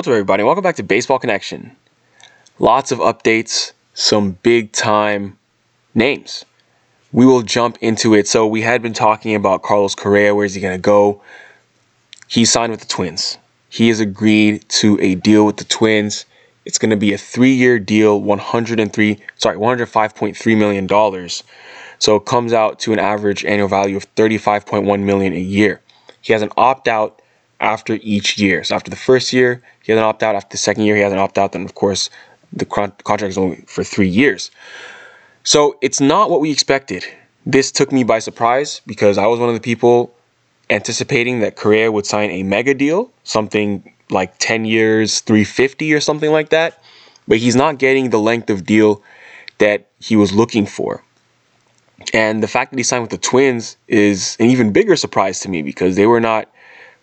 What's up, everybody? Welcome back to Baseball Connection. Lots of updates, some big time names. We will jump into it. So, we had been talking about Carlos Correa. Where's he going to go? He signed with the Twins. He has agreed to a deal with the Twins. It's going to be a three-year deal, 103, sorry, 105.3 million dollars. So it comes out to an average annual value of 35.1 million a year. He has an opt-out after each year. So after the first year, he has an opt out. After the second year, he has an opt out. Then, of course, the contract is only for three years. So it's not what we expected. This took me by surprise because I was one of the people anticipating that Correa would sign a mega deal, something like 10 years, 350 or something like that. But he's not getting the length of deal that he was looking for. And the fact that he signed with the Twins is an even bigger surprise to me because they were not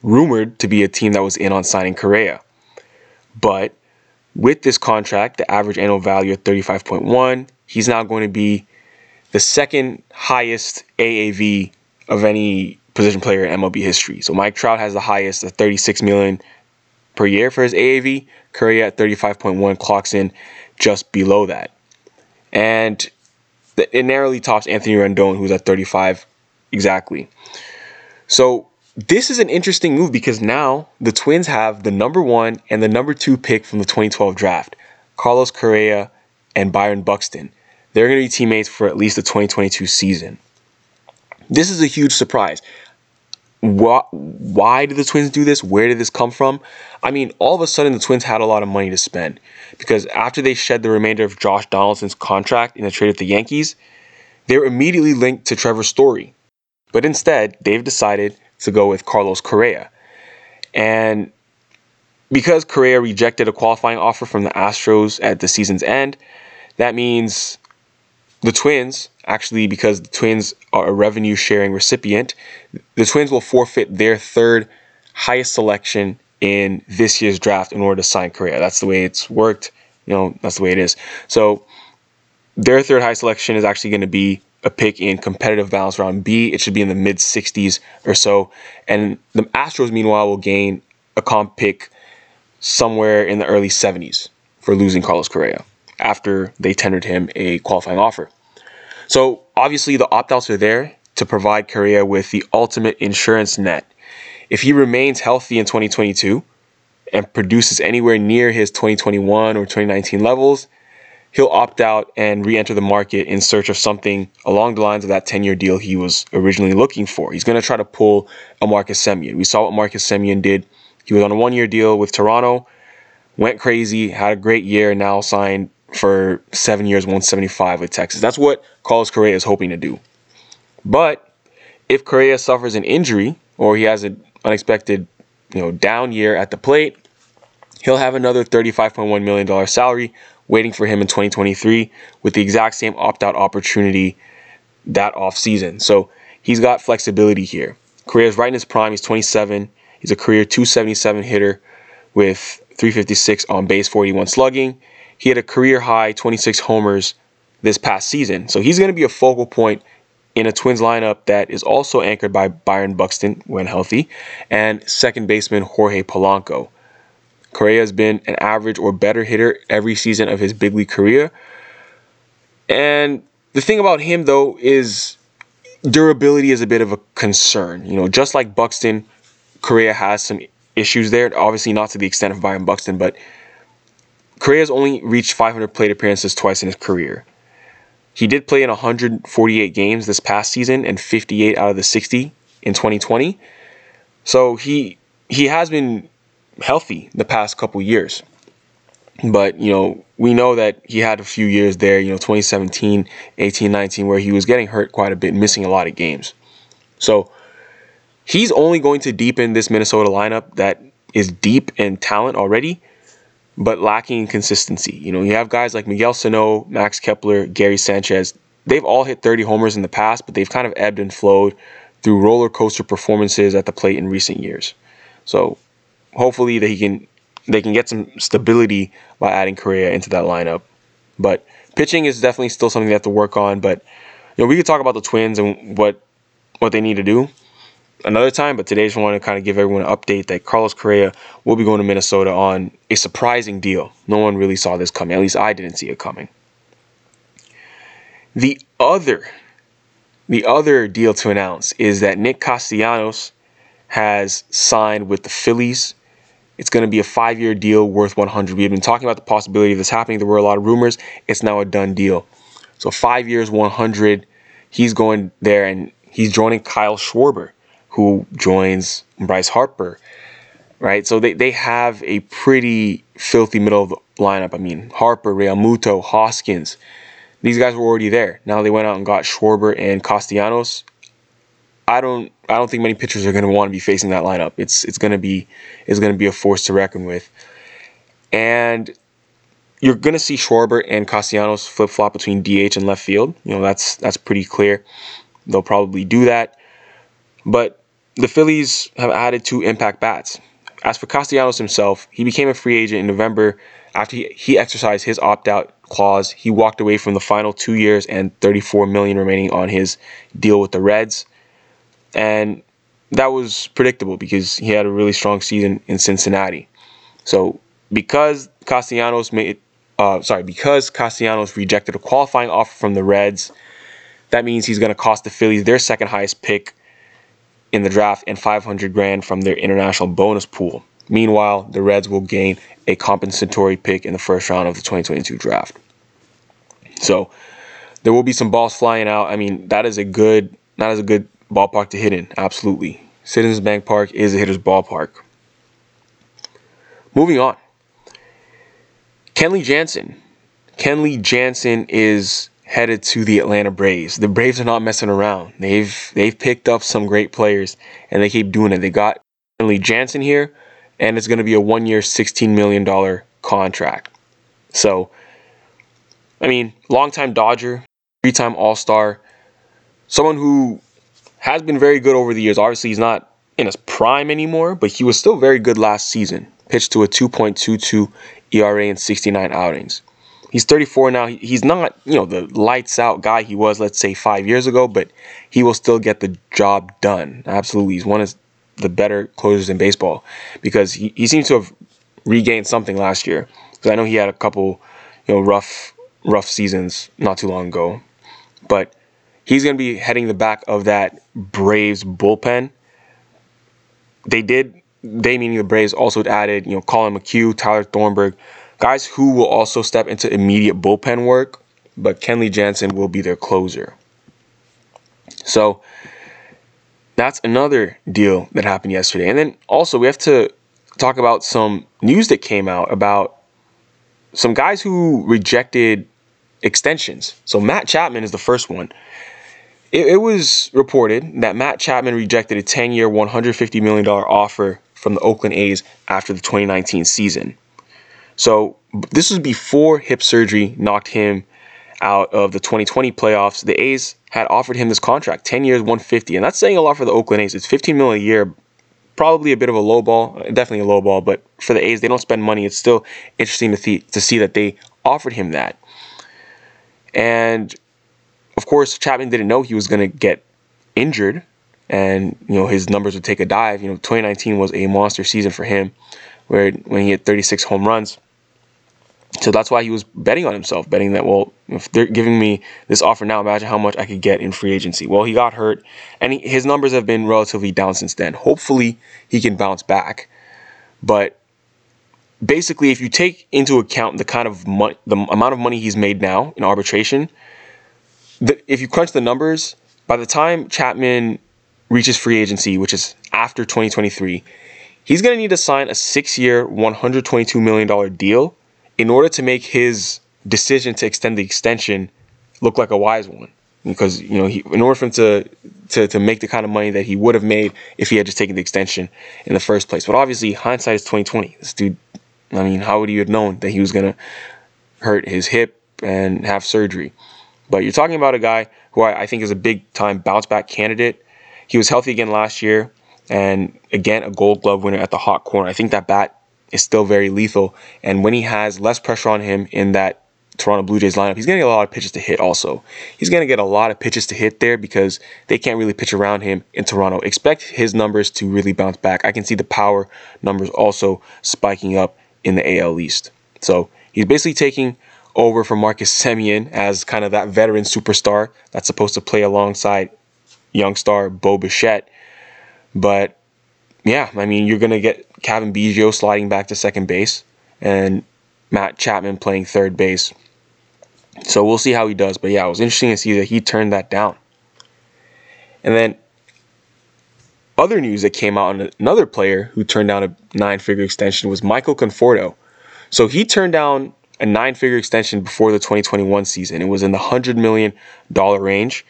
rumored to be a team that was in on signing Correa. But with this contract, the average annual value of 35.1, he's now going to be the second highest AAV of any position player in MLB history. So Mike Trout has the highest at 36 million per year for his AAV. Correa at 35.1 clocks in just below that. And it narrowly tops Anthony Rendon, who's at 35 exactly. So this is an interesting move because now the Twins have the number one and the number two pick from the 2012 draft, Carlos Correa and Byron Buxton. They're going to be teammates for at least the 2022 season. This is a huge surprise. Why did the Twins do this? Where did this come from? I mean, all of a sudden the Twins had a lot of money to spend because after they shed the remainder of Josh Donaldson's contract in a trade with the Yankees, they were immediately linked to Trevor Story. But instead, they've decided to go with Carlos Correa. And because Correa rejected a qualifying offer from the Astros at the season's end, that means the Twins, actually, because the Twins are a revenue sharing recipient, the Twins will forfeit their third highest selection in this year's draft in order to sign Correa. That's the way it's worked. You know, that's the way it is. So their third highest selection is actually going to be a pick in competitive balance round B. It should be in the mid 60s or so. And the Astros, meanwhile, will gain a comp pick somewhere in the early 70s for losing Carlos Correa after they tendered him a qualifying offer. So obviously, the opt outs are there to provide Correa with the ultimate insurance net. If he remains healthy in 2022 and produces anywhere near his 2021 or 2019 levels, he'll opt out and re-enter the market in search of something along the lines of that 10-year deal he was originally looking for. He's going to try to pull a Marcus Semien. We saw what Marcus Semien did. He was on a one-year deal with Toronto, went crazy, had a great year, now signed for seven years, 175 with Texas. That's what Carlos Correa is hoping to do. But if Correa suffers an injury or he has an unexpected, you know, down year at the plate, he'll have another $35.1 million salary waiting for him in 2023 with the exact same opt out opportunity that offseason. So he's got flexibility here. Correa's right in his prime. He's 27. He's a career 277 hitter with 356 on base, 41 slugging. He had a career high 26 homers this past season. So he's going to be a focal point in a Twins lineup that is also anchored by Byron Buxton when healthy and second baseman Jorge Polanco. Correa has been an average or better hitter every season of his big league career. And the thing about him, though, is durability is a bit of a concern. You know, just like Buxton, Correa has some issues there. Obviously, not to the extent of Byron Buxton, but Correa's only reached 500 plate appearances twice in his career. He did play in 148 games this past season and 58 out of the 60 in 2020. So he he has been healthy the past couple years. But, you know, we know that he had a few years there, you know, 2017, 18, 19, where he was getting hurt quite a bit, missing a lot of games. So he's only going to deepen this Minnesota lineup that is deep in talent already, but lacking in consistency. You know, you have guys like Miguel Sano, Max Kepler, Gary Sanchez. They've all hit 30 homers in the past, but they've kind of ebbed and flowed through roller coaster performances at the plate in recent years. So hopefully that he can they can get some stability by adding Correa into that lineup. But pitching is definitely still something they have to work on. But you know, we could talk about the Twins and what what they need to do. another time, but today I just want to kind of give everyone an update that Carlos Correa will be going to Minnesota on a surprising deal. No one really saw this coming. At least I didn't see it coming. The other the other deal to announce is that Nick Castellanos has signed with the Phillies. It's going to be a five-year deal worth 100. We have been talking about the possibility of this happening. There were a lot of rumors. It's now a done deal. So five years, 100. He's going there, and he's joining Kyle Schwarber, who joins Bryce Harper. Right, so they, they have a pretty filthy middle of the lineup. I mean, Harper, Realmuto, Hoskins, these guys were already there. Now they went out and got Schwarber and Castellanos. I don't I don't think many pitchers are going to want to be facing that lineup. It's it's going to be it's going to be a force to reckon with. And you're going to see Schwarber and Castellanos flip flop between DH and left field. You know that's that's pretty clear. They'll probably do that. But the Phillies have added two impact bats. As for Castellanos himself, he became a free agent in November after he, he exercised his opt out clause, he walked away from the final two years and 34 million remaining on his deal with the Reds, and that was predictable because he had a really strong season in Cincinnati. So because Castellanos made, uh, sorry, because Castellanos rejected a qualifying offer from the Reds, that means he's going to cost the Phillies their second highest pick in the draft and 500 grand from their international bonus pool. Meanwhile, the Reds will gain a compensatory pick in the first round of the 2022 draft. So there will be some balls flying out. I mean, that is a good that is a good ballpark to hit in. Absolutely. Citizens Bank Park is a hitter's ballpark. Moving on. Kenley Jansen. Kenley Jansen is headed to the Atlanta Braves. The Braves are not messing around. They've they've picked up some great players and they keep doing it. They got Kenley Jansen here, and it's going to be a one year, $16 million contract. So, I mean, longtime Dodger, three time All Star, someone who has been very good over the years. Obviously, he's not in his prime anymore, but he was still very good last season. Pitched to a 2.22 ERA in 69 outings. He's 34 now. He's not, you know, the lights out guy he was, let's say, five years ago, but he will still get the job done. Absolutely. He's one of the better closers in baseball because he, he seems to have regained something last year. Because I know he had a couple, you know, rough rough seasons not too long ago, but he's going to be heading the back of that Braves bullpen. They did, they meaning the Braves, also added, you know, Collin McHugh, Tyler Thornburg, guys who will also step into immediate bullpen work, but Kenley Jansen will be their closer. So that's another deal that happened yesterday. And then also, we have to talk about some news that came out about some guys who rejected extensions. So, Matt Chapman is the first one. It, it was reported that Matt Chapman rejected a 10 year, $150 million offer from the Oakland A's after the 2019 season. So, this was before hip surgery knocked him out of the 2020 playoffs. The A's had offered him this contract, 10 years, 150. And that's saying a lot for the Oakland A's. It's 15 million a year, probably a bit of a low ball, definitely a low ball, but for the A's, they don't spend money. It's still interesting to, th- to see that they offered him that. And of course, Chapman didn't know he was going to get injured and, you know, his numbers would take a dive. You know, 2019 was a monster season for him where when he hit 36 home runs. So that's why he was betting on himself, betting that, well, if they're giving me this offer now, imagine how much I could get in free agency. Well, he got hurt, and he, his numbers have been relatively down since then. Hopefully, he can bounce back. But basically, if you take into account the kind of mo- the amount of money he's made now in arbitration, the, if you crunch the numbers, by the time Chapman reaches free agency, which is after 2023, he's going to need to sign a six-year, $122 million deal in order to make his decision to extend the extension look like a wise one. Because you know, he, in order for him to, to to make the kind of money that he would have made if he had just taken the extension in the first place. But obviously, hindsight is twenty twenty. This dude, I mean, how would he have known that he was gonna hurt his hip and have surgery? But you're talking about a guy who I, I think is a big time bounce back candidate. He was healthy again last year, and again a Gold Glove winner at the hot corner. I think that bat is still very lethal. And when he has less pressure on him in that Toronto Blue Jays lineup, he's going to get a lot of pitches to hit also. He's going to get a lot of pitches to hit there because they can't really pitch around him in Toronto. Expect his numbers to really bounce back. I can see the power numbers also spiking up in the AL East. So he's basically taking over for Marcus Semien as kind of that veteran superstar that's supposed to play alongside young star Bo Bichette. But yeah, I mean, you're going to get Cavan Biggio sliding back to second base and Matt Chapman playing third base. So we'll see how he does. But yeah, it was interesting to see that he turned that down. And then other news that came out on another player who turned down a nine figure extension was Michael Conforto. So he turned down a nine figure extension before the 2021 season. It was in the $100 million range,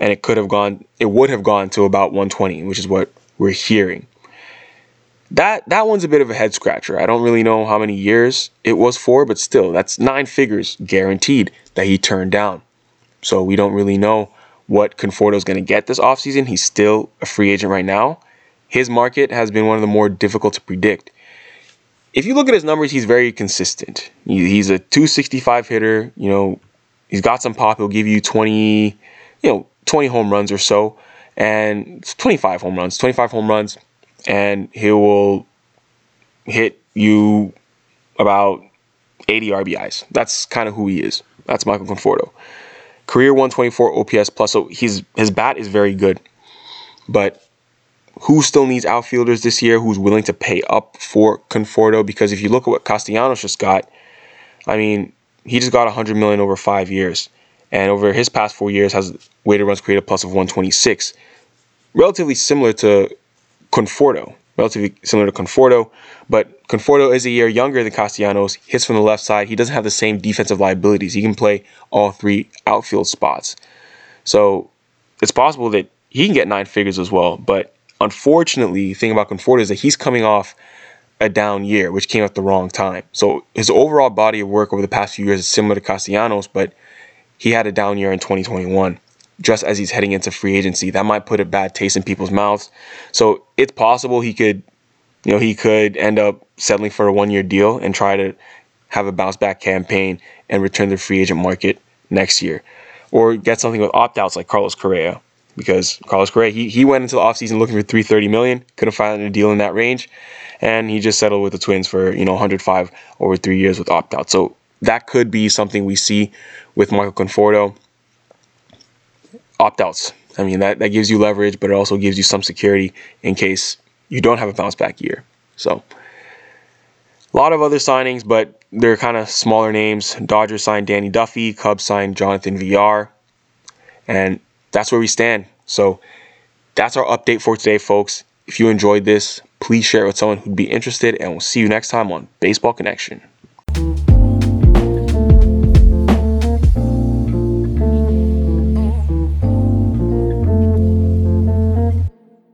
and it could have gone, it would have gone to about 120, which is what we're hearing. That that one's a bit of a head scratcher. I don't really know how many years it was for, but still, that's nine figures guaranteed that he turned down. So we don't really know what Conforto is going to get this offseason. He's still a free agent right now. His market has been one of the more difficult to predict. If you look at his numbers, he's very consistent. He's a 265 hitter. You know, he's got some pop. He'll give you 20, you know, 20 home runs or so, and 25 home runs, 25 home runs, and he will hit you about 80 RBIs. That's kind of who he is. That's Michael Conforto. Career 124 OPS plus. So he's his bat is very good, but who still needs outfielders this year? Who's willing to pay up for Conforto? Because if you look at what Castellanos just got, I mean, he just got 100 million over five years, and over his past four years has weighted runs created plus of 126, relatively similar to Conforto, relatively similar to Conforto, but Conforto is a year younger than Castellanos, hits from the left side. He doesn't have the same defensive liabilities. He can play all three outfield spots. So it's possible that he can get nine figures as well. But unfortunately, the thing about Conforto is that he's coming off a down year, which came at the wrong time. So his overall body of work over the past few years is similar to Castellanos, but he had a down year in 2021 just as he's heading into free agency. That might put a bad taste in people's mouths. So it's possible he could, you know, he could end up settling for a one year deal and try to have a bounce back campaign and return to the free agent market next year. Or get something with opt outs like Carlos Correa. Because Carlos Correa, he, he went into the offseason looking for 330 million, couldn't find a deal in that range, and he just settled with the Twins for, you know, 105 over three years with opt out. So that could be something we see with Michael Conforto opt outs. I mean, that, that gives you leverage, but it also gives you some security in case you don't have a bounce back year. So, a lot of other signings, but they're kind of smaller names. Dodgers signed Danny Duffy, Cubs signed Jonathan Villar, and that's where we stand. So, that's our update for today, folks. If you enjoyed this, please share it with someone who'd be interested, and we'll see you next time on Baseball Connection.